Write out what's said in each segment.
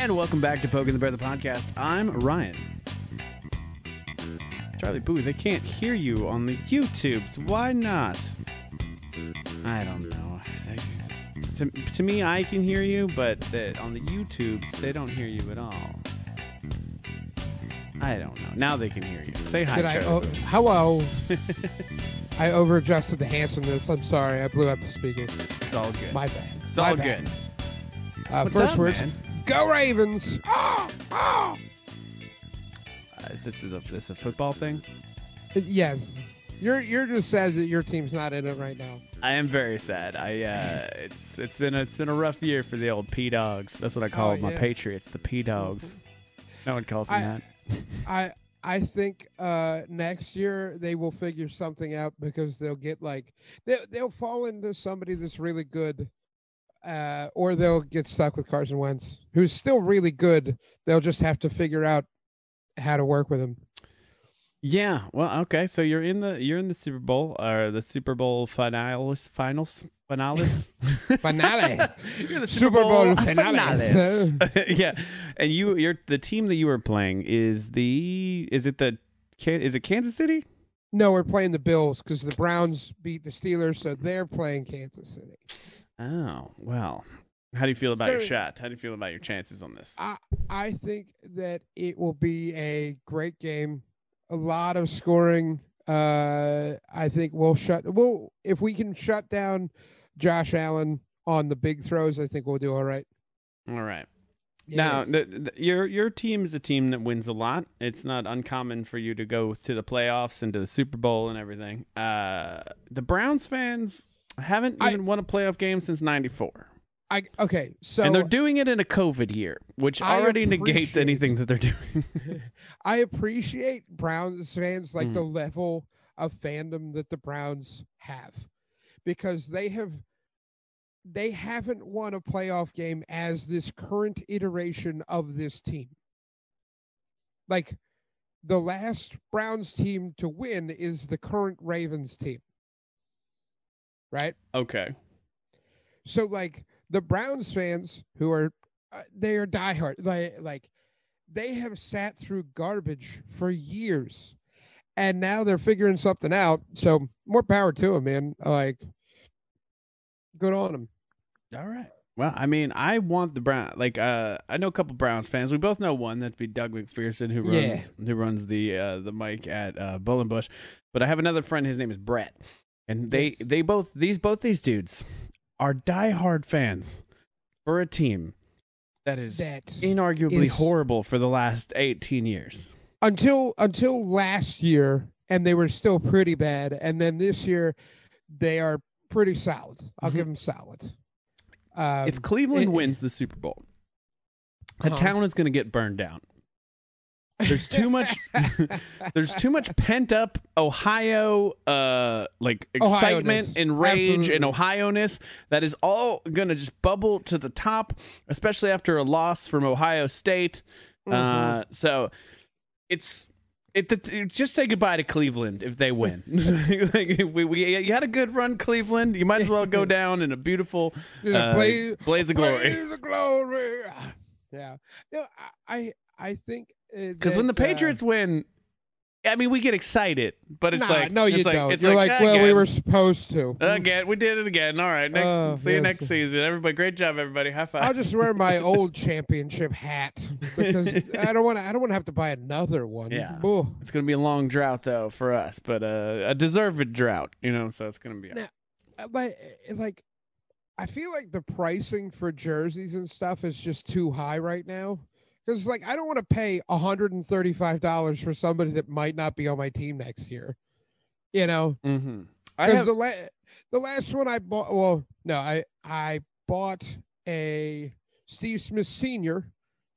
And welcome back to Poking the Bear, the podcast. I'm Ryan. Charlie Boo, they can't hear you on the YouTubes. Why not? I don't know. To, to me, I can hear you, but the, on the YouTubes, they don't hear you at all. I don't know. Now they can hear you. Say hi, Did I? Charlie Oh, Boo. hello. I over-adjusted the handsomeness. I'm sorry. I blew out the speaker. It's all good. My bad. It's My all bad. good. Uh, What's first up, words. man? Go Ravens! Oh, oh. Uh, this is a this a football thing. Yes. You're you're just sad that your team's not in it right now. I am very sad. I uh, it's it's been a, it's been a rough year for the old P Dogs. That's what I call Oh, my. Patriots, the P Dogs. No one calls them I- that. I I think uh, next year they will figure something out because they'll get like they they'll fall into somebody that's really good, uh, or they'll get stuck with Carson Wentz, who's still really good. They'll just have to figure out how to work with him. Yeah. Well, okay. So you're in the you're in the Super Bowl or the Super Bowl finals finals finales. Finale. you're the Super Bowl finales. finales. yeah. And you you're the team that you were playing is the is it the is it Kansas City? No, we're playing the Bills because the Browns beat the Steelers, so they're playing Kansas City. Oh well. How do you feel about your shot? How do you feel about your chances on this? I I think that it will be a great game, a lot of scoring. Uh, I think we'll shut. Well, if we can shut down Josh Allen on the big throws, I think we'll do all right. All right. Now, the, the, your your team is a team that wins a lot. It's not uncommon for you to go to the playoffs and to the Super Bowl and everything. Uh, the Browns fans haven't I- even won a playoff game since '94, I okay. So and they're doing it in a COVID year, which I already negates anything that they're doing. I appreciate Browns fans like Mm. the level of fandom that the Browns have because they have they haven't won a playoff game as this current iteration of this team. Like the last Browns team to win is the current Ravens team. Right? okay. So like the Browns fans who are uh, they are diehard like like they have sat through garbage for years and now they're figuring something out. So more power to them, man. Like good on them. All right. Well, I mean, I want the Brown. Like, uh, I know a couple Browns fans. We both know one. That'd be Doug McPherson, who runs Yeah. who runs the uh, the mic at uh, Bullenbush. But I have another friend. His name is Brett, and they Yes. they both these both these dudes are diehard fans for a team that is That inarguably is- horrible for the last eighteen years. Until until last year and they were still pretty bad and then this year they are pretty solid. I'll Mhm. give them solid. Um, if Cleveland it- wins the Super Bowl, the Uh-huh. town is going to get burned down. There's too much. there's too much pent up Ohio, uh, like excitement and rage Absolutely. and Ohio ness that is all gonna just bubble to the top, especially after a loss from Ohio State. Mm-hmm. Uh, so it's. It, it, just say goodbye to Cleveland if they win. like, we, we, you had a good run, Cleveland. You might as well go down in a beautiful uh, blaze- blaze of glory. Blaze of glory. Yeah. No, I I, I think Because when the uh, Patriots win, I mean, we get excited, but it's nah, like no, you it's like, don't. It's You're like, well, we were supposed to. again. We did it again. All right, next. Oh, see you next season, everybody. Great job, everybody. High five. I'll just wear my old championship hat because I don't want to. I don't want to have to buy another one. Yeah. Ugh. It's gonna be a long drought though for us, but uh, a deserved drought, you know. So it's gonna be. Now- Uh, Like, like, I feel like the pricing for jerseys and stuff is just too high right now because like I don't want to pay hundred and thirty five dollars for somebody that might not be on my team next year. You know, Mm-hmm. I have, the la- the last one I bought. Well, no, I I bought a Steve Smith Senior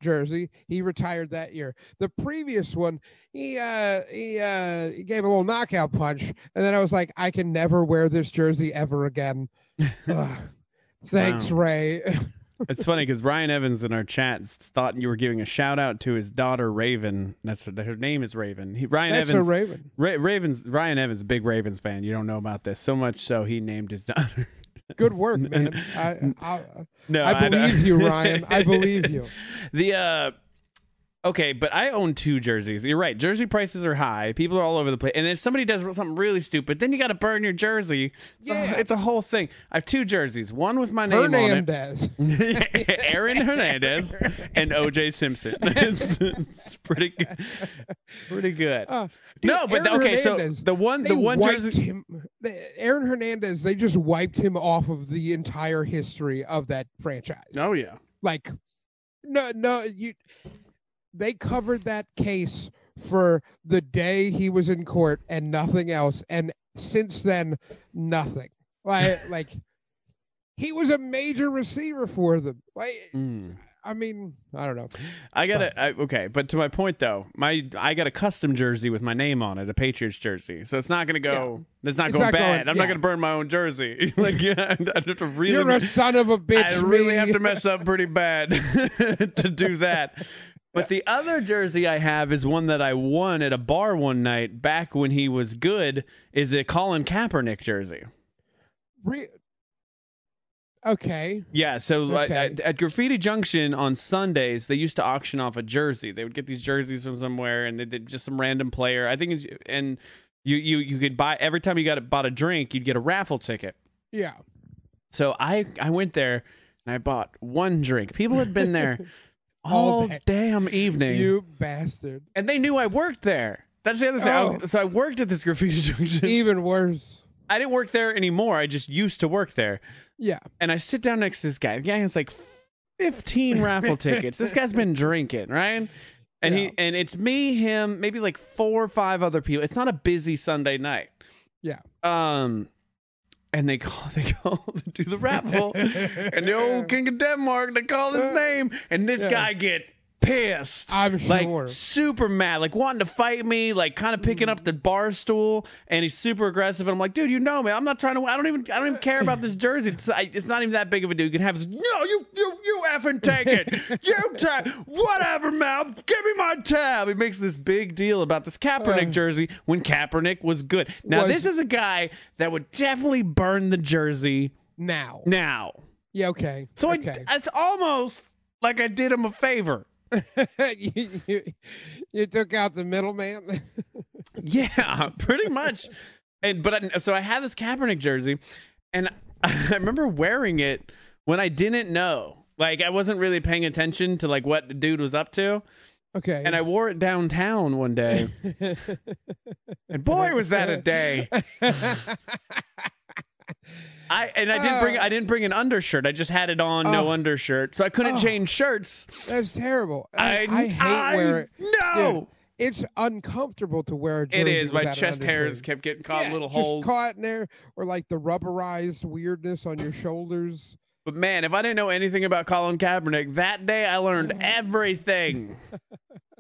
jersey. He retired that year. The previous one, he uh he uh he gave a little knockout punch, and then I was like, I can never wear this jersey ever again. Thanks, Wow. Ray. it's funny because Ryan Evans in our chat thought you were giving a shout out to his daughter Raven. That's her, her name is Raven. He, Ryan That's Evans. Raven. Ra- Ravens. Ryan Evans, big Ravens fan. You don't know about this so much so he named his daughter. Good work, man. I I, No, I believe you, Ryan. I believe you. the uh okay but i own two jerseys you're right jersey prices are high people are all over the place and if somebody does something really stupid then you got to burn your jersey it's, Yeah. a, it's a whole thing i have two jerseys one with my name Hernandez. on it aaron hernandez and oj simpson it's, it's pretty good pretty good Uh, no but Aaron okay Hernandez, so the one the one jersey him. Aaron Hernandez. They just wiped him off of the entire history of that franchise. oh yeah like, no, no, you. They covered that case for the day he was in court and nothing else, and since then, nothing. Like, like, he was a major receiver for them. Like, Mm. I mean, I don't know. I got to okay, but to my point though, my I got a custom jersey with my name on it, a Patriots jersey. So it's not going to go. It's not It's going not bad. going- I'm yeah. not going to burn my own jersey. like yeah, I have to really. You're a son of a bitch. I really me. have to mess up pretty bad to do that. But the other jersey I have is one that I won at a bar one night back when he was good. Is a Colin Kaepernick jersey. Re- okay. Yeah, so uh, Okay. at, at Graffiti Junction on Sundays, they used to auction off a jersey. They would get these jerseys from somewhere, and they did just some random player. I think, it's, and you you you could buy every time you got a, bought a drink, you'd get a raffle ticket. Yeah. So I I went there and I bought one drink. People had been there All all day. damn evening, You bastard. and they knew I worked there. That's the other thing. I- Oh. so I worked at this Graffiti Junction. Even worse. I didn't work there anymore. I just used to work there. Yeah. and I sit down next to this guy. The guy has like 15 raffle tickets. This guy's been drinking, right? And Yeah. he and it's me, him, maybe like four or five other people. It's not a busy Sunday night. Yeah. Um and they call they call to do the raffle. and the old King of Denmark, they call his uh, name. And this Yeah. guy gets pissed. I'm Like super mad, like wanting to fight me, like kind of picking up the bar stool, and he's super aggressive. And I'm like, dude, you know me. I'm not trying to. I don't even. I don't even care about this jersey. It's, I, it's not even that big of a deal. You can have. This, no, you, you, you effing take it. You take whatever, man. Give me my tab. He makes this big deal about this Kaepernick Uh. jersey when Kaepernick was good. Now Was- this is a guy that would definitely burn the jersey now. now. Yeah, okay. So okay. I, it's almost like I did him a favor. you, you, you took out the middleman. Yeah, pretty much. And but I, so I had this Kaepernick jersey, and I remember wearing it when I didn't know. Like I wasn't really paying attention to like what the dude was up to, okay. and I wore it downtown one day, and boy was that a day. I and I didn't bring I didn't bring an undershirt. I just had it on, no Oh. undershirt, so I couldn't Oh. change shirts. That's terrible. I I, hate I wearing. no. Dude, it's uncomfortable to wear a jersey. It is. My without an chest hairs undershirt. kept getting caught in Yeah, little just holes. caught in there, or like the rubberized weirdness on your shoulders. But man, if I didn't know anything about Colin Kaepernick, that day I learned everything.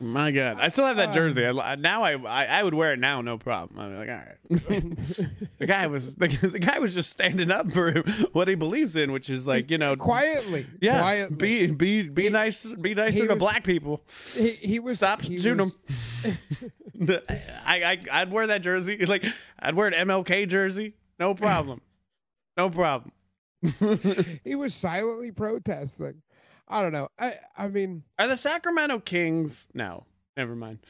My God, I still have that um, jersey. I, now I, I I would wear it now, no problem. I'm like, all right. the guy was the, the guy was just standing up for what he believes in, which is like you know, quietly. yeah, quietly. be be be He- nice, be nicer to was- black people. he, he was Stop he shooting was- them. I, I I'd wear that jersey. Like I'd wear an MLK jersey, no problem, no problem. He was silently protesting. I don't know. I I mean, Are the Sacramento Kings? No, never mind.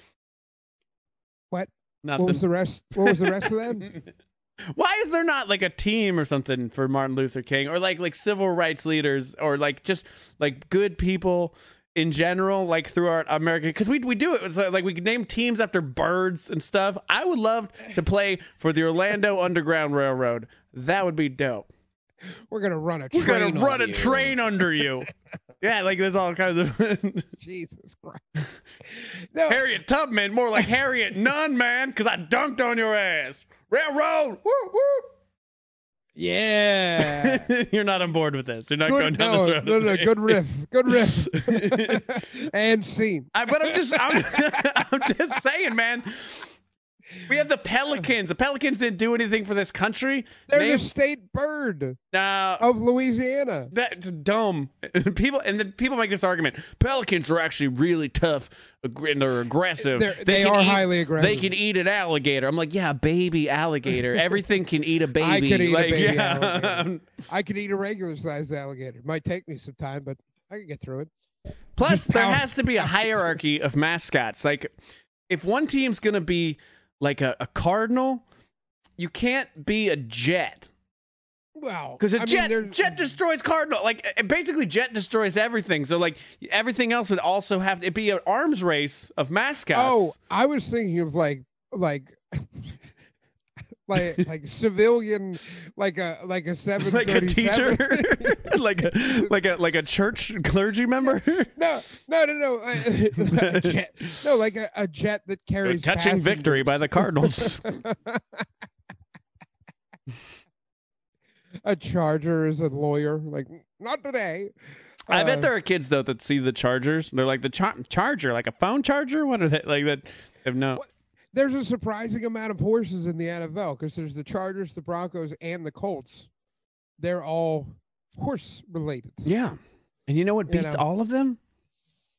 what? Nothing. What was the rest? What was the rest of that? Why is there not like a team or something for Martin Luther King or like like civil rights leaders or like just like good people in general like throughout America because we we do it it's like we could name teams after birds and stuff. I would love to play for the Orlando Underground Railroad. That would be dope. We're gonna run a We're train. gonna run a you. train under you. yeah, like there's all kinds of Jesus Christ. No, Harriet Tubman, more like Harriet Nunn, man, because I dunked on your ass. Railroad, woo woo. yeah. You're not on board with this. You're not Good, going down no, this road. no, no, good riff, good riff, and scene. I, but I'm just, I'm, I'm just saying, man. We have the Pelicans. The Pelicans didn't do anything for this country. They're Name- the state bird uh, of Louisiana. That's dumb. People and the people make this argument. Pelicans are actually really tough and they're aggressive. They're- they can are eat- highly aggressive. They can eat an alligator. I'm like, yeah, baby alligator. Everything can eat a baby. I could eat a baby yeah. alligator. I could eat a regular sized alligator. It Might take me some time, but I can get through it. Plus, there has to be a hierarchy of mascots. Like, if one team's gonna be like a, a cardinal, you can't be a jet. Wow. Because a I jet there's- jet destroys cardinal. Like uh, basically, jet destroys everything. So like everything else would also have to be an arms race of mascots. Oh, I was thinking of like like like like civilian like a like a seven like a teacher, like a like a like a church clergy member. no, no, no, no. uh, a jet. No, like a, a jet that carries Touching victory by the Cardinals. a charger is a lawyer. Like not today. I Uh, bet there are kids though that see the Chargers. They're like the char- charger, like a phone charger. What are they like that? Have no. What? There's a surprising amount of horses in the NFL because there's the Chargers, the Broncos, and the Colts. They're all horse related. Yeah, and you know what You beats know. all of them?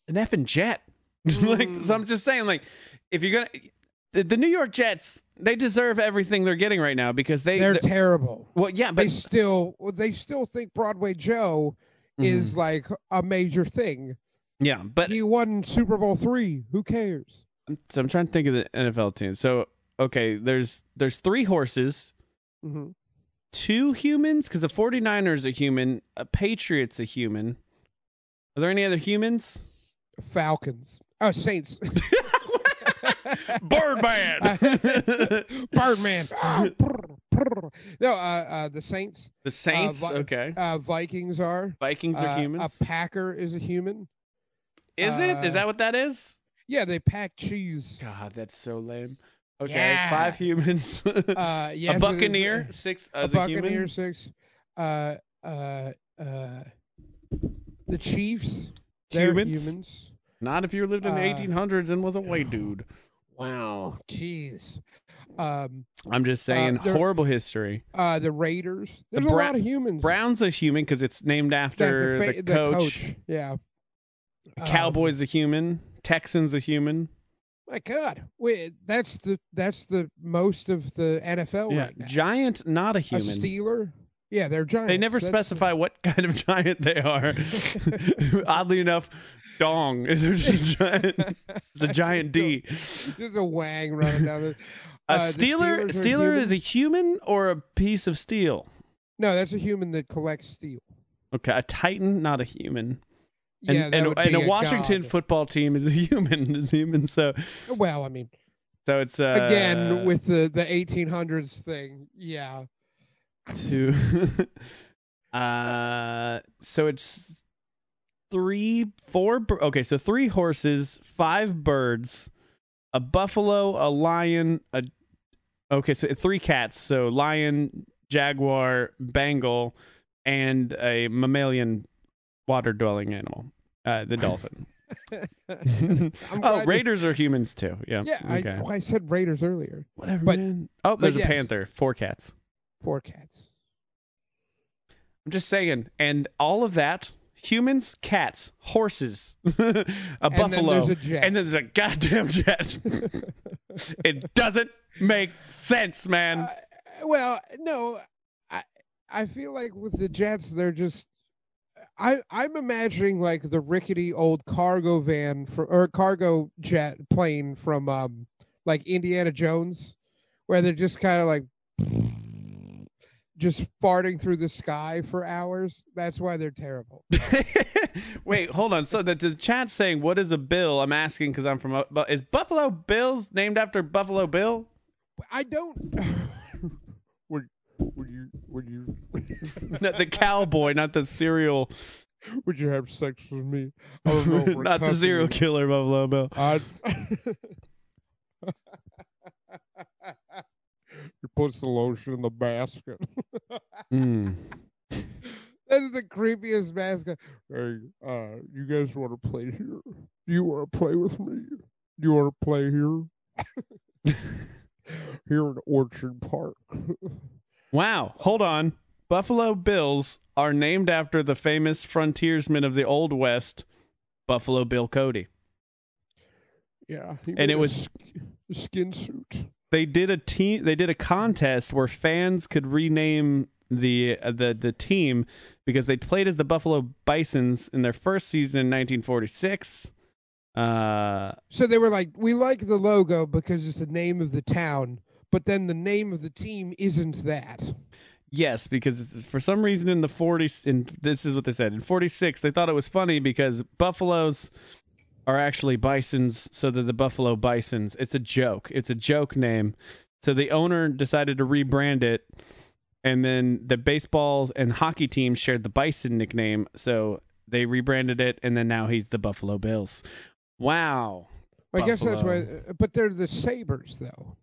An effing jet. like so, I'm just saying, like if you're gonna. The, the New York Jets, they deserve everything they're getting right now because they. They're they're- terrible. well, yeah, but they still they still think Broadway Joe is Mhm. like a major thing. yeah, but He won Super Bowl three. Who cares? So I'm trying to think of the NFL team. So okay, there's there's three horses, Mm-hmm. two humans because the 49ers a human, a Patriot's a human. Are there any other humans? Falcons. Oh, Saints. Birdman. Birdman. no, uh, uh, the Saints. the Saints. Vi- okay. Uh, Vikings are. Vikings are Uh, humans. A Packer is a human. is it? Is uh, that what that is? Yeah, they pack cheese. God, that's so lame. Okay, Yeah. five humans. Uh, yes, a is, buccaneer, uh, six a as a, Buccaneer human. six. Uh, uh, uh, the Chiefs. They're Humans? humans. Not if you lived in the Uh, 1800s and was a white dude. Wow. Jeez. Um, I'm just saying, they're- horrible history. uh, the Raiders. The There's a lot of humans. Brown's a human because it's named Yeah, after fa- the, coach. Yeah. Cowboys a human. Texans a human. Um, my God, wait, that's the that's the most of the NFL yeah, right now. giant, not a a human. Steeler. Yeah, they're giants. They never That's- specify what kind of giant they are. Oddly enough, dong is just a giant. It's a giant D. There's a wang running down there. A Uh, the Steeler, Steeler is a human or a piece of steel. No, that's a human that collects steel. Okay, a Titan, not a human. And, yeah, and, and be a Washington god. football team is a human. Is human. So Well, I mean, so it's uh, again with the the 1800s thing. Yeah, two. uh, so it's three, four. Okay, so three horses, five birds, a buffalo, a lion, a. Okay, so three cats. So lion, jaguar, bengal, and a mammalian water-dwelling animal, uh, the dolphin. Oh, glad you- raiders are humans too. Yeah. Yeah, Okay. I, well, I said Raiders earlier. Whatever, but- man. Oh, there's a yes. panther. Four cats. Four cats. I'm just saying, and all of that humans, cats, horses, a then buffalo, there's a jet. and then there's a goddamn jet. it doesn't make sense, man. Uh, well, no, I I feel like with the Jets, they're just. I I'm imagining like the rickety old cargo van for or cargo jet plane from um like Indiana Jones, where they're just kind of like just farting through the sky for hours. That's why they're terrible. Wait, hold on. So the, the chat's saying, "What is a bill?" I'm asking because I'm from. uh, Bu- Is Buffalo Bills named after Buffalo Bill? I don't. would would you would you not the cowboy, not the cereal Would you have sex with me? I don't know if we're the serial killer, Buffalo Bill. I... you put the lotion in the basket. Mm. That's the creepiest basket. Hey, uh, you guys want to play here? You want to play with me? You want to play here? here in Orchard Park. Wow. Hold on. Buffalo Bills are named after the famous frontiersman of the Old West, Buffalo Bill Cody. yeah, And it was- a skin suit. They did a team. They did a contest where fans could rename the uh, the the team because they played as the Buffalo Bisons in their first season in 1946. Uh, So they were like, we like the logo because it's the name of the town, but then the name of the team isn't that. Yes, because for some reason in the 40s, and this is what they said in 46, they thought it was funny because buffaloes are actually bisons, so they're the Buffalo Bisons. It's a joke. It's a joke name. So the owner decided to rebrand it, and then the baseballs and hockey teams shared the Bison nickname, so they rebranded it, and then now he's the Buffalo Bills. Wow. I guess that's why, but they're the Sabres though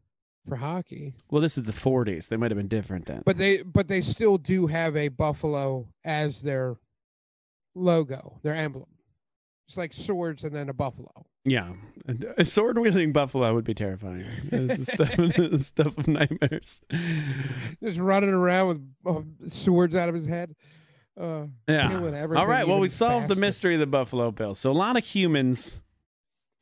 for hockey. Well, this is the 40s. They might have been different then. But they, but they still do have a buffalo as their logo, their emblem. It's like swords and then a buffalo. Yeah, a sword wielding buffalo would be terrifying. It's the stuff, stuff of nightmares. Just running around with uh, swords out of his head. Uh, Yeah. All right. Well, we solved the mystery of the buffalo bill. So a lot of humans,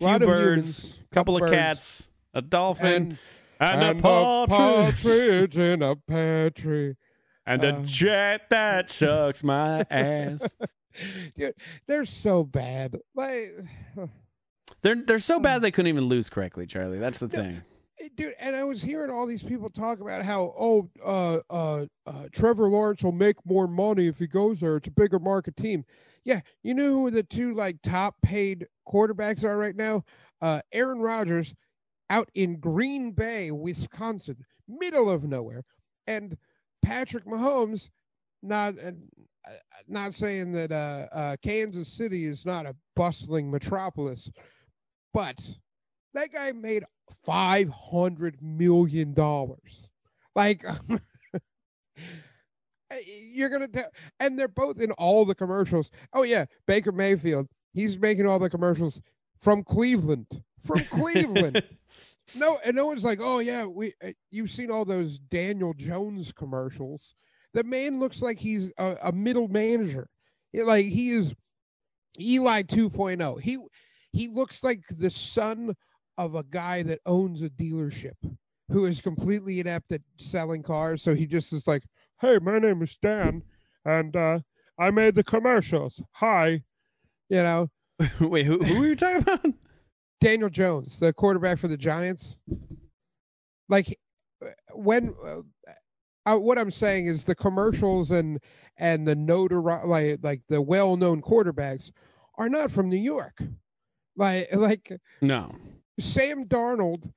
A few lot of birds, humans, couple of birds, cats, a dolphin, and, and, and a partridge, partridge in a pear tree. and a uh, jet that sucks my ass. Dude, they're so bad. Like, They're they're so bad they couldn't even lose correctly, Charlie. That's the thing. dude, and I was hearing all these people talk about how, oh, uh, uh, uh, Trevor Lawrence will make more money if he goes there. It's a bigger market team. Yeah, you know who the two like top paid quarterbacks are right now? Uh, Aaron Rodgers out in Green Bay, Wisconsin, middle of nowhere, and Patrick Mahomes. Not, uh, not saying that uh, uh, Kansas City is not a bustling metropolis, but that guy made five hundred million dollars. Like you're gonna tell, and they're both in all the commercials. Oh yeah, Baker Mayfield. He's making all the commercials from Cleveland. From Cleveland. No, and no one's like, oh yeah, we. Uh, you've seen all those Daniel Jones commercials. The man looks like he's a, a middle manager. He- like he is Eli 2.0. He he looks like the son of a guy that owns a dealership who is completely inept at selling cars. So he just is like, "Hey, my name is Dan, and uh, I made the commercials. Hi, you know, Wait, who who were you talking about? Daniel Jones, the quarterback for the Giants. Like when uh, uh, what I'm saying is the commercials and and the notori- like like the well-known quarterbacks are not from New York. Like like No. Sam Darnold,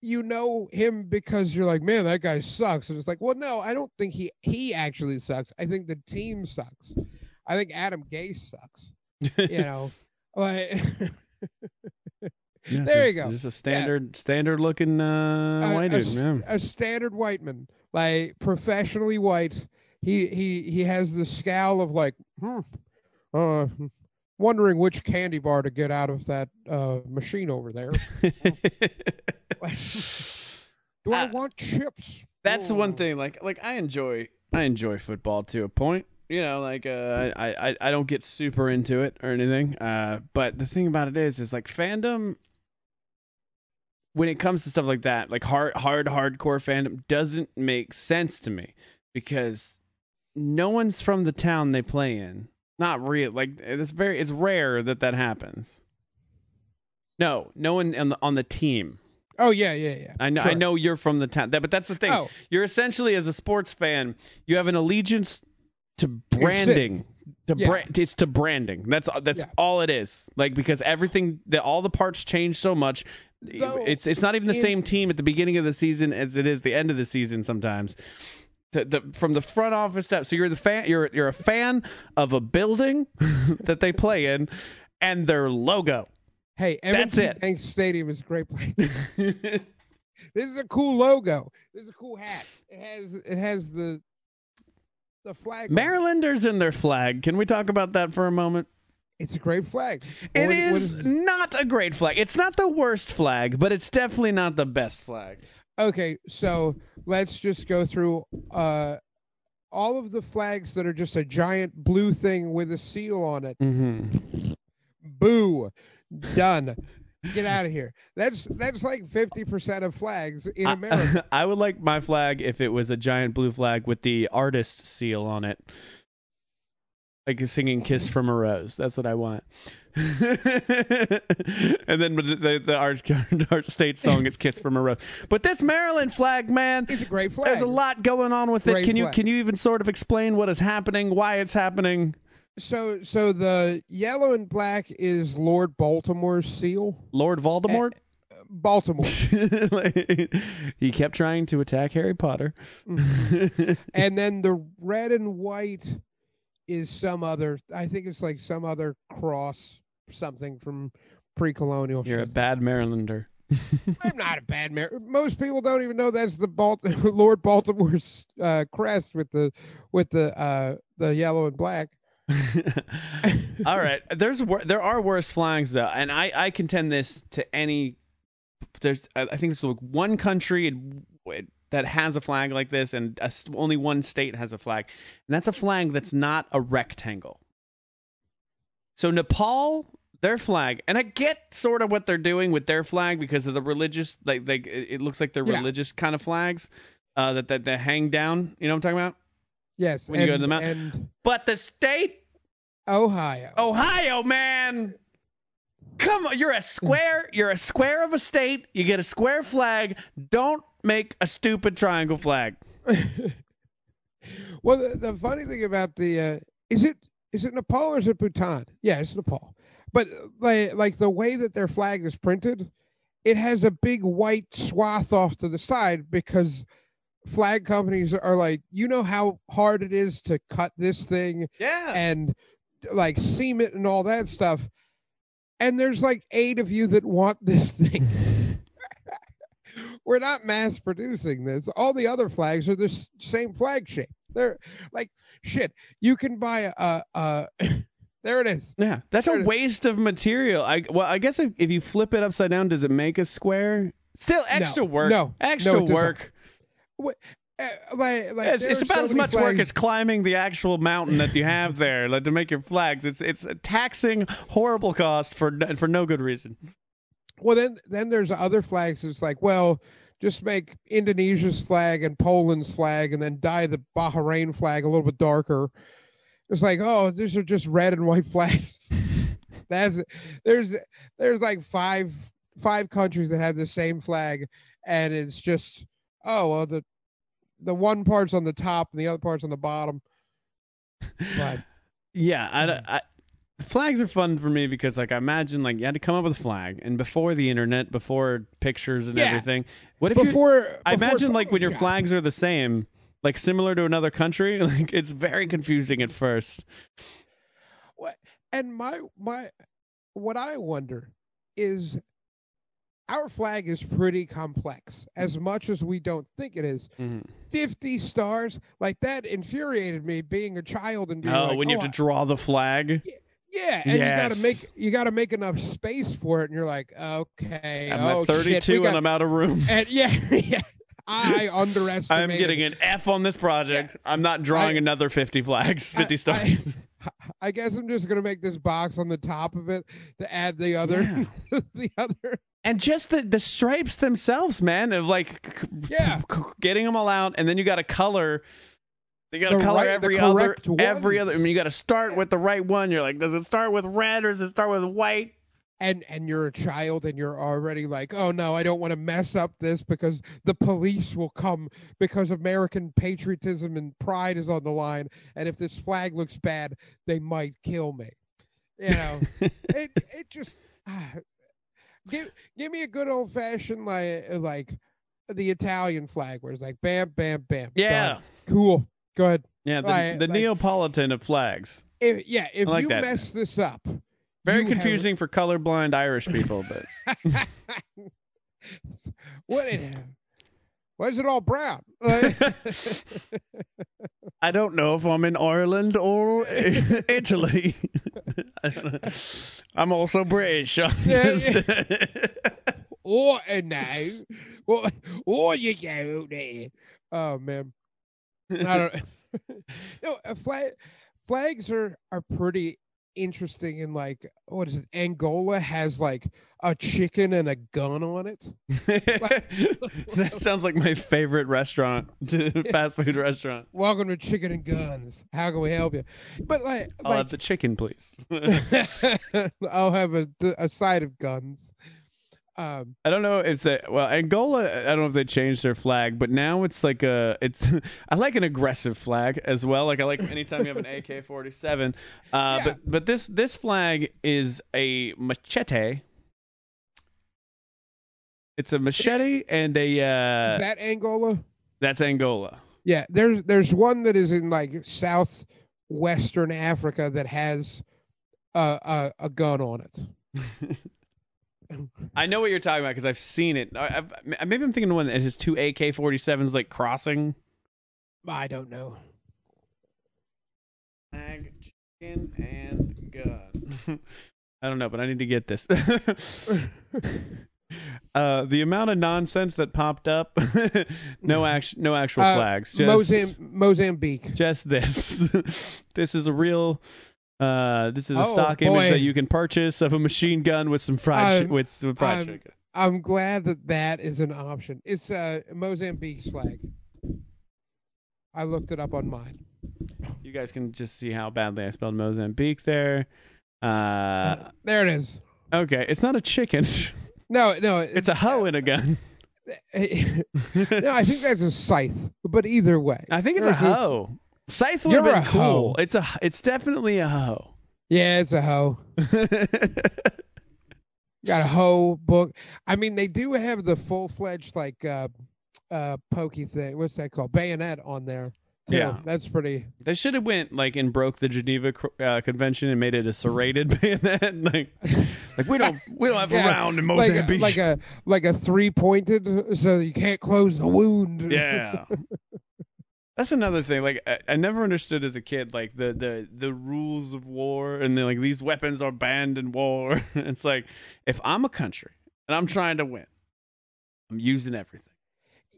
you know him because you're like, man, that guy sucks. And it's like, well, no, I don't think he he actually sucks. I think the team sucks. I think Adam Gase sucks. You know, like Yeah, There you just- go. Just a standard standard looking uh, a- white a, dude. s- Yeah. a standard white man, like professionally white. He he he has the scowl of like, hmm, uh, wondering which candy bar to get out of that uh, machine over there. Do I Uh, want chips? That's the one thing. Like, like I enjoy, I enjoy football to a point. You know, like uh, I, I, I don't get super into it or anything. Uh, but the thing about it is, is like fandom. When it comes to stuff like that, like hard, hard, hardcore fandom doesn't make sense to me because no one's from the town they play in. Not real. Like it's very, it's rare that that happens. No, no one on the on the team. Oh yeah, yeah, yeah. I know, I know you're from the town, that, but that's the thing. Oh. You're essentially, as a sports fan, you have an allegiance to branding. To Yeah. brand, it's to branding. That's that's Yeah. all it is. Like because everything, the, all the parts change so much. It's it's not even the in- same team at the beginning of the season as it is the end of the season. Sometimes the, the from the front office stuff. So you're the fan. You're you're a fan of a building that they play in, and their logo. Hey, That's it. Bank Stadium is a great place. this is a cool logo. This is a cool hat. It has it has the the flag. Marylanders in their flag. Can we talk about that for a moment? It's a great flag. It What- what is not a great flag. It's not the worst flag, but it's definitely not the best flag. Okay, so let's just go through uh all of the flags that are just a giant blue thing with a Seal on it. Mm-hmm. Boo. Done. Get out of here. That's that's like 50% of flags in America. I, I would like my flag if it was a giant blue flag with the artist seal on it. Like singing "Kiss from a Rose." That's what I want. and then the, the our, our state song is "Kiss from a Rose." But this Maryland flag, man, It's a great flag. there's a lot going on with it. Great Can you can you even sort of explain what is happening, why it's happening? So so the yellow and black is Lord Baltimore's seal. Lord Voldemort. Eh, Baltimore. Like, he kept trying to attack Harry Potter. Mm-hmm. and then the red and white is some other I think it's like some other cross something from pre-colonial You're a bad Marylander. I'm not a bad man. Most people don't even know that's the Balt- Lord Baltimore's uh, crest with the with the uh, the yellow and black. All right, there's wor- there are worse flags though, and I I contend this to any. There's I think there's like one country in- that has a flag like this, and a only one state has a flag, and that's a flag that's not a rectangle. So Nepal, their flag, and I get sort of what they're doing with their flag because of the religious, like like it looks like they're Yeah. religious kind of flags, uh, that that that hang down. You know what I'm talking about? Yes, When you go to the mountain- But the state Ohio. Ohio, man. Come on, you're a square. You're a square of a state. You get a square flag. Don't make a stupid triangle flag. Well, the, the funny thing about the uh, is it is it Nepal or is it Bhutan? Yeah, it's Nepal. But like like the way that their flag is printed, it has a big white swath off to the side because flag companies are like, you know how hard it is to cut this thing Yeah. and like seam it and all that stuff. And there's like eight of you that want this thing. We're not mass producing this. All the other flags are the same flag shape. They're like shit. You can buy a, a there it is. yeah. That's There a it is. waste of material. I well, I guess if, if you flip it upside down, does it make a square? Still extra work. no, no, extra doesn't. work. Uh, like, like It's, it's about so as much work as climbing the actual mountain that you have there, like to make your flags. It's it's a taxing, horrible cost for for no good reason. Well, then then there's other flags. It's like, well, just make Indonesia's flag and Poland's flag, and then dye the Bahrain flag a little bit darker. It's like, oh, these are just red and white flags. That's there's there's like five five countries that have the same flag, and it's just oh well the the one part's on the top and the other part's on the bottom. But Yeah, I, Mm. Flags are fun for me because like I imagine like you had to come up with a flag, and before the internet, before pictures and Yeah. everything, what if you? before I before imagine like when your Photoshop- flags are the same, like similar to another country, like it's very confusing at first. What and my my what i wonder is our flag is pretty complex as mm. much as we don't think it is mm-hmm. 50 stars like that infuriated me being a child and being Oh, like, when you "Oh, have to I- draw the flag, yeah and you gotta make you gotta make enough space for it and you're like okay I'm oh at 32 shit, we and got, I'm out of room. and yeah yeah i underestimated I'm getting an F on this project. I'm not drawing I- another 50 flags, I- 50 I- stars. I guess I'm just gonna make this box on the top of it to add the other, the other. and just the the stripes themselves, man, of like Yeah. getting them all out, and then you got to color. You got to color right- every other, every other. I mean, you got to start with the right one. You're like, does it start with red or does it start with white? and and you're a child and you're already like oh no i don't want to mess up this because the police will come because american patriotism and pride is on the line and if this flag looks bad they might kill me you know it it just ah, give give me a good old fashioned like like the Italian flag, where it's like bam, bam, bam. Yeah. done. cool. Go ahead. Yeah, the, Like- the like- Neapolitan of flags. If, yeah, if like you that. mess this up, Very you have- confusing for colorblind Irish people, but what? Is, why is it all brown? I don't know if I'm in Ireland or Italy. I'm also British. Or and now, or, or you go out there. Oh man, I don't. no, uh, flag, flags are are pretty interesting. In like, what is it? Angola has like a chicken and a gun on it. that sounds like my favorite restaurant, fast food restaurant. Welcome to Chicken and Guns. How can we help you? But like, I'll like have the chicken, please. I'll have a, a side of guns. Um, I don't know. It's a well, Angola. I don't know if they changed their flag, but now it's like a. It's I like an aggressive flag as well. Like I like anytime you have an AK forty seven. Uh, But but this this flag is a machete. It's a machete and a. Uh, that Angola. that's Angola. Yeah, there's there's one that is in like southwestern Africa that has a a, a gun on it. I know what you're talking about because I've seen it. I, I've, maybe I'm thinking of one that has two AK 47s like crossing. I don't know. Flag, chicken, and gun. I don't know, but I need to get this. uh, the amount of nonsense that popped up. no action. No actual Uh, flags. Just, Mozam- Mozambique. just this. this is a real. Uh, this is a Oh, stock boy. image that you can purchase of a machine gun with some fried I'm- with some fried I'm- chicken. I'm glad that that is an option. It's a Mozambique flag. I looked it up on mine. You guys can just see how badly I spelled Mozambique there. Uh, there it is. okay, it's not a chicken. No, no, It's a hoe in a gun. no, I think that's a scythe. But either way, I think it's There's a this- hoe. Scythe would You're been a cool. hoe. It's a. It's definitely a hoe. Yeah, it's a hoe. Got a hoe book. I mean, they do have the full fledged like uh uh pokey thing. What's that called? Bayonet on there. too. Yeah. that's pretty. they should have went like and broke the Geneva uh, Convention and made it a serrated bayonet. like, like we don't we don't have Yeah, a round in Like a, Mozambique. like a like a three pointed, so you can't close the wound. yeah. That's another thing. Like I, I never understood as a kid, like the the the rules of war, and then like these weapons are banned in war. it's like if I'm a country and I'm trying to win, I'm using everything.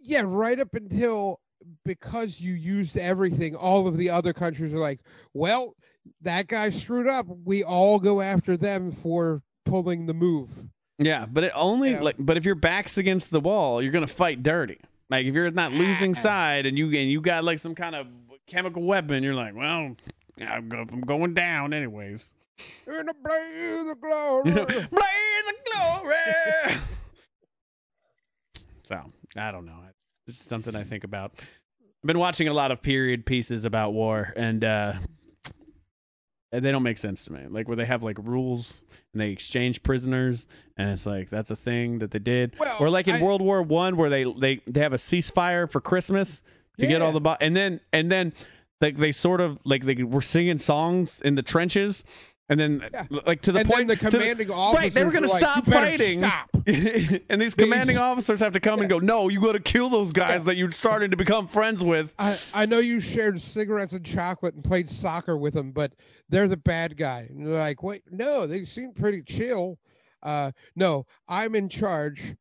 yeah. Right up until because you used everything, all of the other countries are like, well, that guy screwed up. We all go after them for pulling the move. Yeah, but it only Yeah. like but if your back's against the wall, you're gonna fight dirty. Like if you're not losing side and you and you got like some kind of chemical weapon, you're like, well, I'm go- I'm going down anyways. In a blaze of glory. Blaze of glory. so I don't know. It's something I think about. I've been watching a lot of period pieces about war, and uh, and they don't make sense to me. Like where they have like rules and they exchange prisoners, and it's like that's a thing that they did. Well, or like in I- World War One, where they they they have a ceasefire for Christmas to get all the bo- and then and then like they sort of like they were singing songs in the trenches. And then, Yeah. like to the and point, then the commanding officers right, they were going to stop fighting. Stop. and these They- commanding officers have to come and go. No, you got to kill those guys that you're starting to become friends with. I, I know you shared cigarettes and chocolate and played soccer with them, but they're the bad guy. And you're like, wait, no, they seem pretty chill. Uh, no, I'm in charge.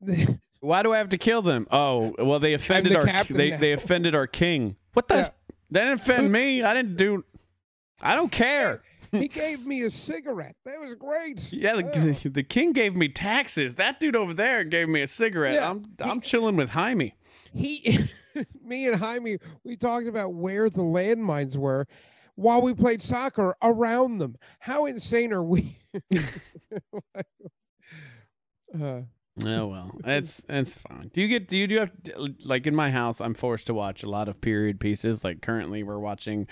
Why do I have to kill them? Oh, well, they offended the our they now. they offended our king. What the? Yeah. They didn't offend me. I didn't do. I don't care. He gave me a cigarette. That was great. Yeah, the, the king gave me taxes. That dude over there gave me a cigarette. Yeah, I'm I'm chilling with Jaime. He, me and Jaime, we talked about where the landmines were while we played soccer around them. How insane are we? uh, Oh well, that's that's fine. Do you get? Do you do you have like in my house? I'm forced to watch a lot of period pieces. Like currently, we're watching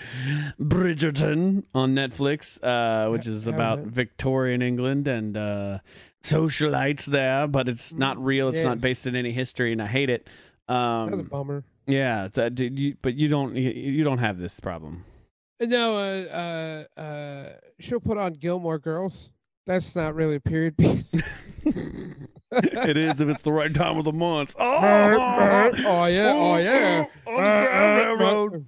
Bridgerton on Netflix, uh, which is about? Victorian England, and uh, socialites there, but it's not real. It's Yeah. not based in any history, and I hate it. That's a Um, bummer. yeah, it's, uh, did you, but you don't you, you don't have this problem. No, uh, uh, uh, she'll put on Gilmore Girls. That's not really a period piece. it is if it's the right time of the month. Oh, oh yeah, oh yeah. On the railroad.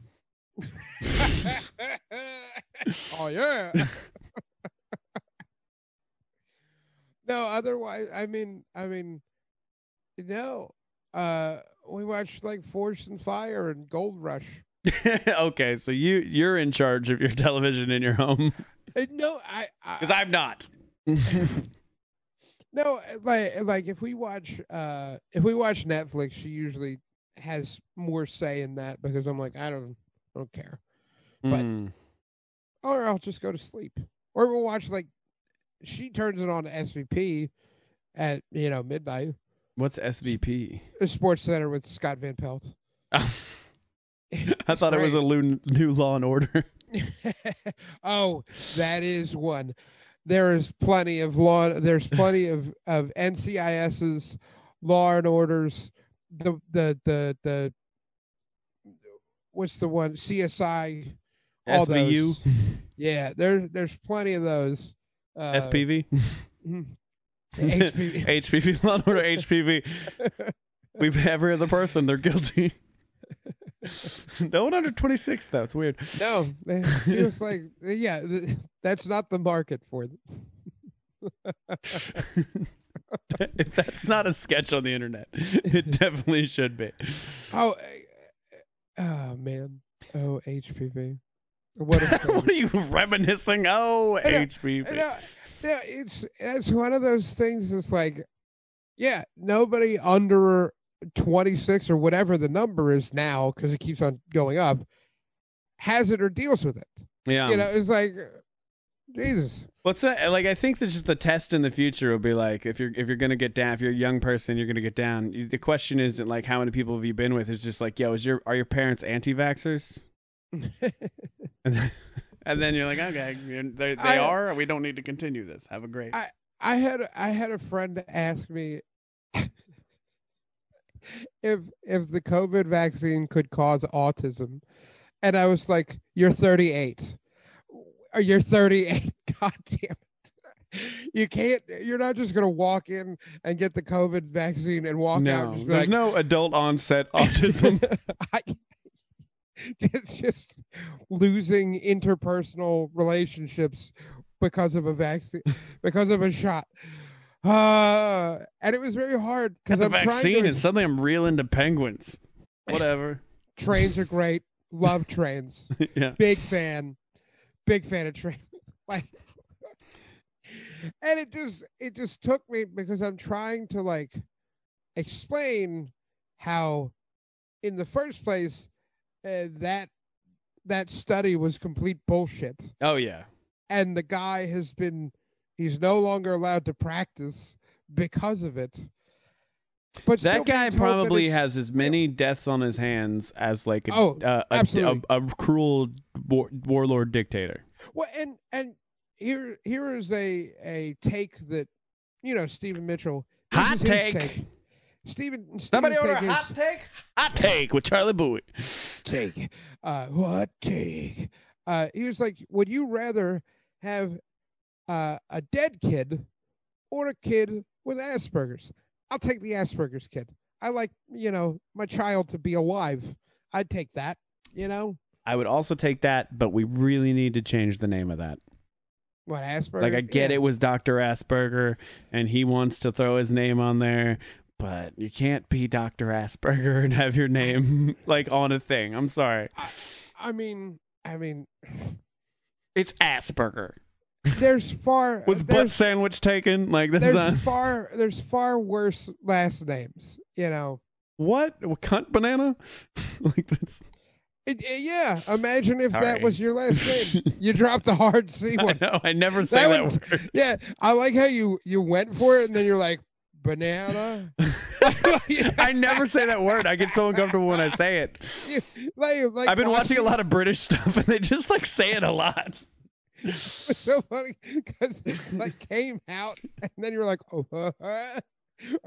oh yeah. no, otherwise, I mean, I mean, no. Uh, we watched like Forged in Fire and Gold Rush. okay, so you you're in charge of your television in your home Uh, no, I, because I'm not. No, like like if we watch uh if we watch Netflix, she usually has more say in that because I'm like I don't I don't care. But- Mm. or I'll just go to sleep. Or we'll watch like she turns it on to SVP at you know midnight. What's SVP? The Sports Center with Scott Van Pelt. I thought it was a new Law and Order. oh, that is one. There is plenty of law. There's plenty of of NCIS's Law and Orders. The the the the what's the one CSI? All SVU, those. Yeah, there there's plenty of those. Uh, SPV. HPV. HPV, Law and Order, HPV. We've every other person. They're guilty. No one under 26 though. It's weird. No, he was like, yeah, th- that's not the market for them. if that's not a sketch on the internet, it definitely should be. Oh, uh, oh man, oh HPV. What what are you reminiscing? Oh, know, HPV. No, no, it's it's one of those things. It's like, yeah, nobody under twenty six or whatever the number is now, because it keeps on going up, has it or deals with it. Yeah. you know, it's like, Jesus. What's that? Uh, like, I think that's just the test in the future will be like, if you're if you're gonna get down, if you're a young person, you're gonna get down. The question isn't like how many people have you been with? It's just like, yo, is your are your parents anti-vaxxers? And then, and then you're like, okay, they they I- are. We don't need to continue this. Have a great. I- I had I had a friend ask me if if the COVID vaccine could cause autism, and I was like, "You're 38. Uh, you're 38. God damn it! You can't. You're not just gonna walk in and get the COVID vaccine and walk out. no, there's like, no adult onset autism. I, it's just losing interpersonal relationships because of a vaccine, because of a shot. Uh, and it was very hard because the I'm vaccine, trying and suddenly I'm real into penguins. Whatever. Trains are great. Love trains. yeah. Big fan. Big fan of trains. like, and it just it just took me because I'm trying to like explain how, in the first place, uh, that that study was complete bullshit. Oh yeah. and the guy has been he's no longer allowed to practice because of it but That guy being told that probably has as many deaths on his hands as like a Oh, uh, a, a, absolutely. a cruel war, warlord dictator. well and and here here is a a take that you know stephen mitchell Hot is his take. stephen Somebody order a take is- hot take. Hot take with Charlie Bowie. take uh what take uh he was like would you rather have uh a dead kid or a kid with asperger's i'll take the asperger's kid i like you know my child to be alive i'd take that you know I would also take that, but we really need to change the name of that. what Asperger? Like I get Yeah. it was Dr. Asperger and he wants to throw his name on there, but you can't be Dr. Asperger and have your name like on a thing. I'm sorry. i mean i mean It's Asperger. There's far Was butt sandwich taken? Like this is there's not far there's far worse last names you know what? Cunt banana? like that's It- it- yeah imagine if Sorry. that was your last name you dropped the hard c one know. I never say That that, would- word. Yeah, I like how you you went for it and then you're like banana. I never say that word. I get so uncomfortable when I say it. Like, like I've been watching a lot of British stuff and they just like say it a lot. So funny because it like came out and then you're like, oh, uh,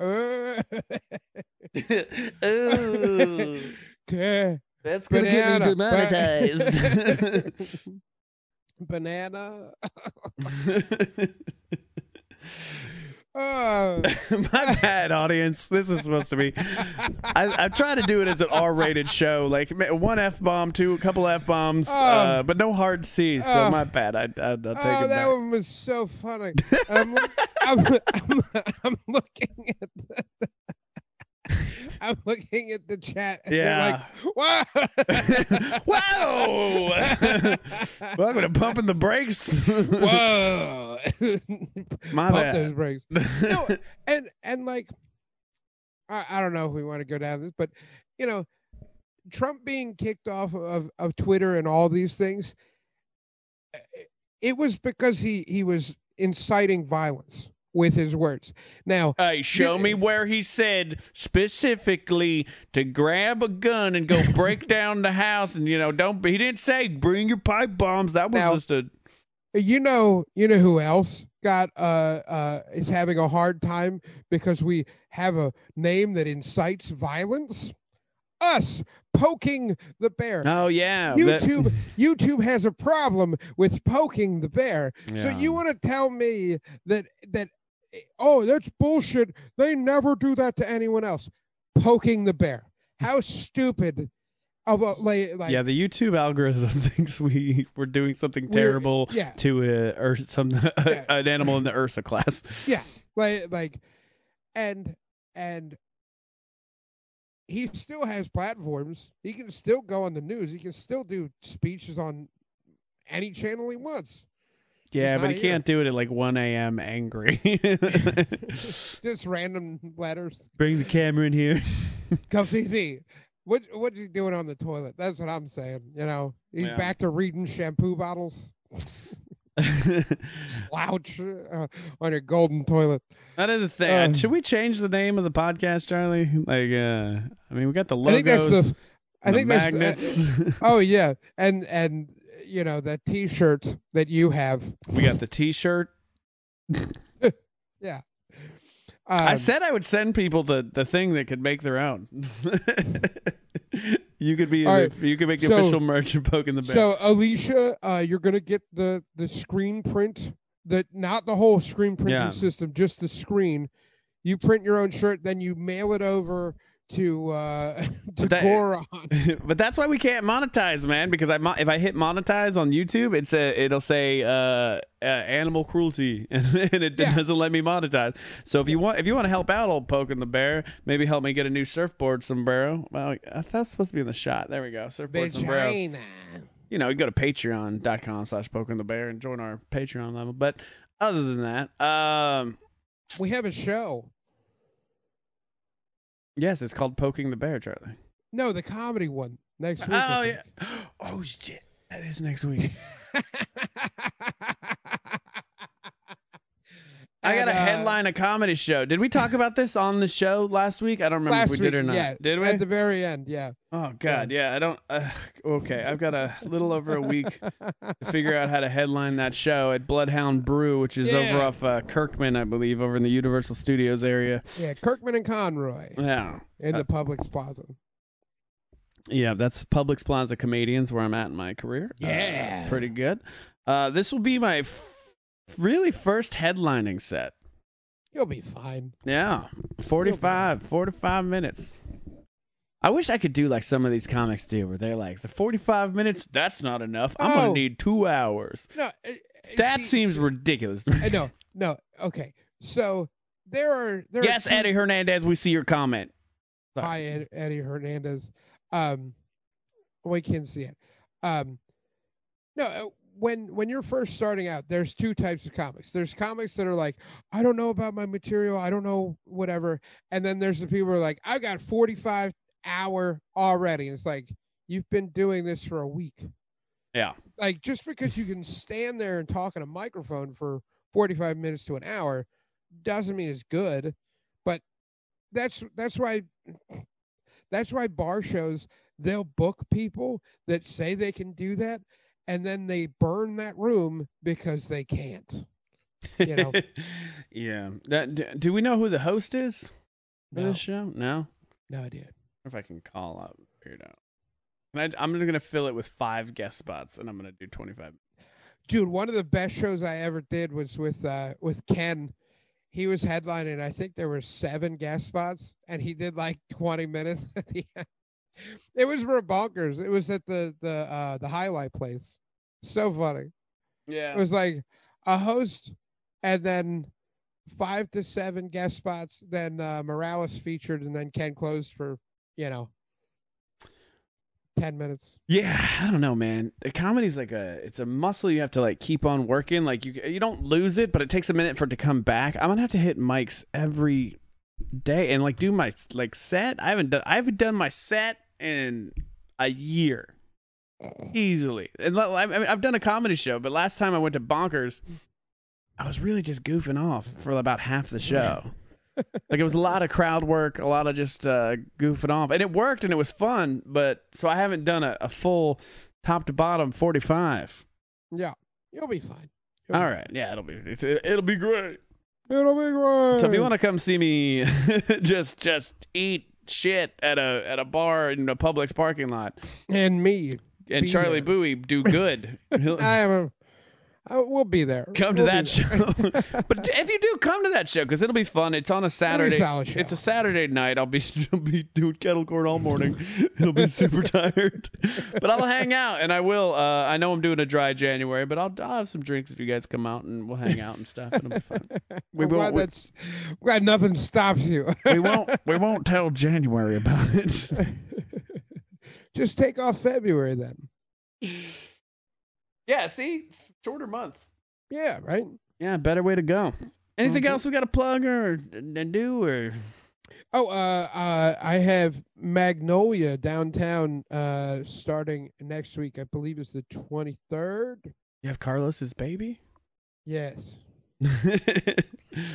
uh, Ooh, that's gonna get me Banana. demonetized. banana. Oh, My bad, audience. This is supposed to be. I, I try to do it as an R-rated show, like one f bomb, two, a couple f bombs, uh, but no hard C's. So Oh. my bad. I, I, I'll take oh, it that back. one was so funny. I'm, I'm, I'm, I'm looking I'm looking at the chat. And Yeah. Like, Whoa! Welcome to pumping the brakes. Whoa! My Pump bad. those brakes. No, and and like, I, I don't know if we want to go down this, but you know, Trump being kicked off of of Twitter and all these things, eh, it was because he he was inciting violence with his words. Now, Hey, show You- me where he said specifically to grab a gun and go break down the house, and you know, don't. He didn't say bring your pipe bombs. That was Now- just a. you know, you know who else got uh uh is having a hard time because we have a name that incites violence? Us poking the bear. Oh yeah, that- YouTube YouTube has a problem with poking the bear. So you want to tell me that that oh that's bullshit. They never do that to anyone else. Poking the bear. How stupid of a like, like yeah, the YouTube algorithm thinks we were doing something terrible yeah. to uh, a or some Yeah. an animal in the Ursa class. yeah like like and and he still has platforms he can still go on the news he can still do speeches on any channel he wants Yeah, not but he here. can't do it at like 1 a.m. angry. just random letters Bring the camera in here. come see me what what's he doing on the toilet that's what i'm saying you know he's Yeah. back to reading shampoo bottles slouch uh, on your golden toilet That is a thing. Um, Should we change the name of the podcast, Charlie? Like, uh, I mean, we got the i think logos, that's the i the think that's magnets. oh yeah and and you know that t-shirt that you have we got the T-shirt. Yeah. I um, said I would send people the the thing that could make their own. you could be the, right, you could make the so- official merch of poking the bear. So Alicia, uh, you're gonna get the the screen print, the not the whole screen printing Yeah. system, just the screen. You print your own shirt, then you mail it over to uh to that- Goron. but that's why we can't monetize, man. Because I mo- if I hit monetize on YouTube, it's a it'll say uh, uh animal cruelty, and, it Yeah. doesn't let me monetize. So if you want if you want to help out old poking the bear, maybe help me get a new surfboard sombrero. Well, that's supposed to be in the shot. There we go, surfboard sombrero. You know, you go to patreon.com slash poking the bear and join our Patreon level. But other than that, um, We have a show. Yes, it's called poking the bear, Charlie. No, the comedy one next week. Oh yeah. Oh shit, that is next week. I got a uh, headline a comedy show. Did we talk about this on the show last week? I don't remember if we did week, or not. Yeah, did we? At the very end, yeah. oh God, yeah. I don't. Uh, okay, I've got a little over a week to figure out how to headline that show at Bloodhound Brew, which is over off uh, Kirkman, I believe, over in the Universal Studios area. Yeah, Kirkman and Conroy Yeah, in Uh, the Publix Plaza. yeah. That's Publix Plaza Comedians, where I'm at in my career. Uh, Yeah. pretty good. Uh, this will be my f- really first headlining set. You'll be fine. Yeah, 45, 45 minutes. I wish I could do like some of these comics do, where they're like, the 45 minutes, that's not enough. I'm going Oh. to need two hours. No, uh, uh, That see- seems see- ridiculous. I know. No. Okay. So there are there. yes, are two- Eddie Hernandez, we see your comment. Sorry. Hi, Ed, Eddie Hernandez. Um, we can't see it. Um, no, uh, when when you're first starting out, there's two types of comics. There's comics that are like, I don't know about my material, I don't know whatever, and then there's the people who are like, I got 45 hour already. And it's like you've been doing this for a week. Yeah. Like just because you can stand there and talk in a microphone for 45 minutes to an hour doesn't mean it's good. But that's that's why that's why bar shows they'll book people that say they can do that and then they burn that room because they can't. You know. yeah. That, do we know who the host is for No, this show? No. no idea. If I can call up, figure it out. And I, I'm gonna fill it with five guest spots, and I'm gonna do 25. Dude, one of the best shows I ever did was with uh with Ken. He was headlining. I think there were seven guest spots, and he did like 20 minutes at the end. It was for bonkers. It was at the the uh the highlight place. So funny. Yeah. It was like a host and then five to seven guest spots. Then uh, Morales featured, and then Ken closed for you know ten minutes. Yeah, I don't know, man. The comedy's like a it's a muscle you have to like keep on working. Like you you don't lose it, but it takes a minute for it to come back. I'm gonna have to hit mics every day and like do my like set. I haven't done I haven't done my set in a year easily. And I mean, I've done a comedy show, but last time I went to Bonkers, I was really just goofing off for about half the show. like it was a lot of crowd work, a lot of just uh, goofing off, and it worked and it was fun. But so I haven't done a, a full top to bottom forty five. Yeah, you'll be fine. You'll All be right, yeah, it'll be it's, it'll be great. It'll be great. So if you want to come see me, just just eat shit at a at a bar in a Publix parking lot, and me, and Charlie there. Bowie do good. I am a. I, we'll be there. come to We'll be that show. but if you do come to that show, because it'll be fun. It's on a Saturday. show. It's a Saturday night. I'll be I'll be doing kettle corn all morning. It'll be super tired, but I'll hang out and I will. Uh, I know I'm doing a dry January, but I'll, I'll have some drinks if you guys come out and we'll hang out and stuff. It'll be fun. We I'm won't. We, that's glad nothing stops you. we won't. We won't tell January about it. Just take off February then. Yeah. See, It's shorter month. Yeah, right. Yeah, better way to go. Anything Mhm. else we got to plug or and do or? Oh, uh, uh, I have Magnolia downtown uh, starting next week. I believe it's the twenty third. You have Carlos's baby. Yes,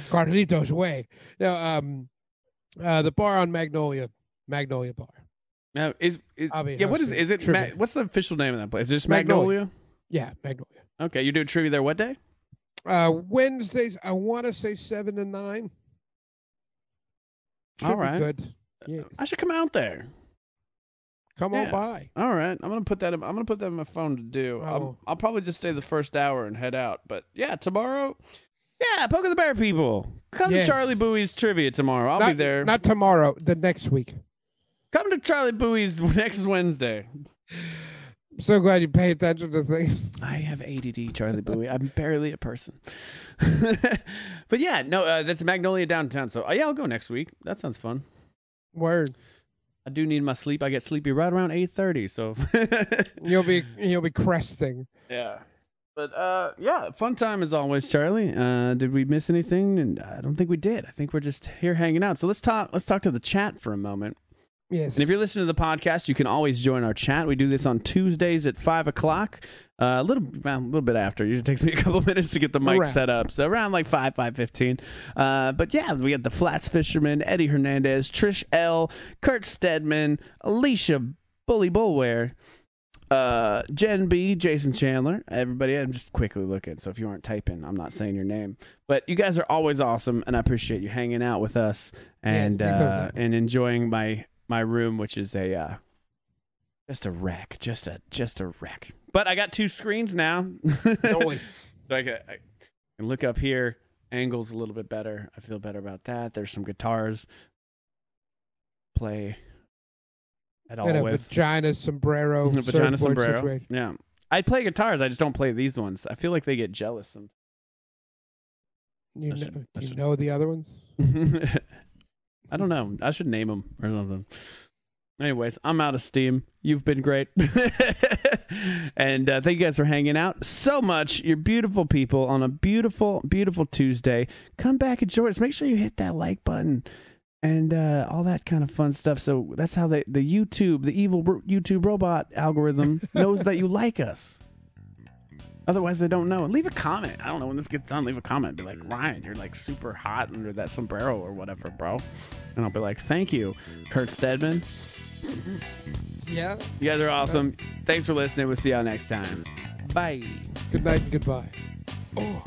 Carlito's way. No, um, uh, the bar on Magnolia, Magnolia Bar. Now, is is yeah? What is is it? Ma- what's the official name of that place? Is it just Magnolia. Magnolia? Yeah, Magnolia. Okay, you do trivia there. What day? Uh, Wednesdays, I want to say seven to nine. Should All right. good. Yes. I should come out there. Come yeah. on by. All right, I'm gonna put that. In, I'm gonna put that in my phone to do. I I'll. Probably just stay the first hour and head out. But yeah, tomorrow. Yeah, poke the bear people. Come Yes. to Charlie Bowie's trivia tomorrow. I'll not, be there. Not tomorrow. The next week. Come to Charlie Bowie's next Wednesday. So glad you pay attention to things. I have ADD, Charlie Bowie. I'm barely a person. but yeah, no, uh, that's Magnolia downtown. So uh, yeah, I'll go next week. That sounds fun. Word. I do need my sleep. I get sleepy right around eight thirty. So You'll be you'll be cresting. yeah, but uh, yeah, fun time as always, Charlie. Uh, did we miss anything? And I don't think we did. I think we're just here hanging out. So let's talk. Let's talk to the chat for a moment. Yes. And if you're listening to the podcast, you can always join our chat. We do this on Tuesdays at five o'clock. Uh, a little, a little bit after. It usually takes me a couple minutes to get the mic Around. set up, so around like five, five fifteen. Uh, but yeah, we got the Flats Fisherman, Eddie Hernandez, Trish L, Kurt Stedman, Alicia Bully Bullware, uh, Jen B, Jason Chandler. Everybody, I'm just quickly looking. So if you aren't typing, I'm not saying your name. But you guys are always awesome, and I appreciate you hanging out with us and thumbs uh, and enjoying my my room, which is a uh, just a wreck, just a just a wreck. But I got two screens now, Noise. so I can, I can look up here. Angles a little bit better. I feel better about that. There's some guitars. Play at all and a with vagina sombrero. vagina sombrero. situation. Yeah, I play guitars. I just don't play these ones. I feel like they get jealous. You, I know, should- you know the other ones? I don't know. I should name them or something. Anyways, I'm out of steam. You've been great. and uh, thank you guys for hanging out so much. You're beautiful people on a beautiful, beautiful Tuesday. Come back and join us. Make sure you hit that like button and uh, all that kind of fun stuff. So that's how they, the YouTube, the evil YouTube robot algorithm knows that you like us. Otherwise, they don't know. And leave a comment. I don't know when this gets done. Leave a comment. Be like, Ryan, you're like super hot under that sombrero or whatever, bro. And I'll be like, thank you, Kurt Stedman. Yeah. You guys are awesome. Thanks for listening. We'll see y'all next time. Bye. Good night and goodbye. Oh.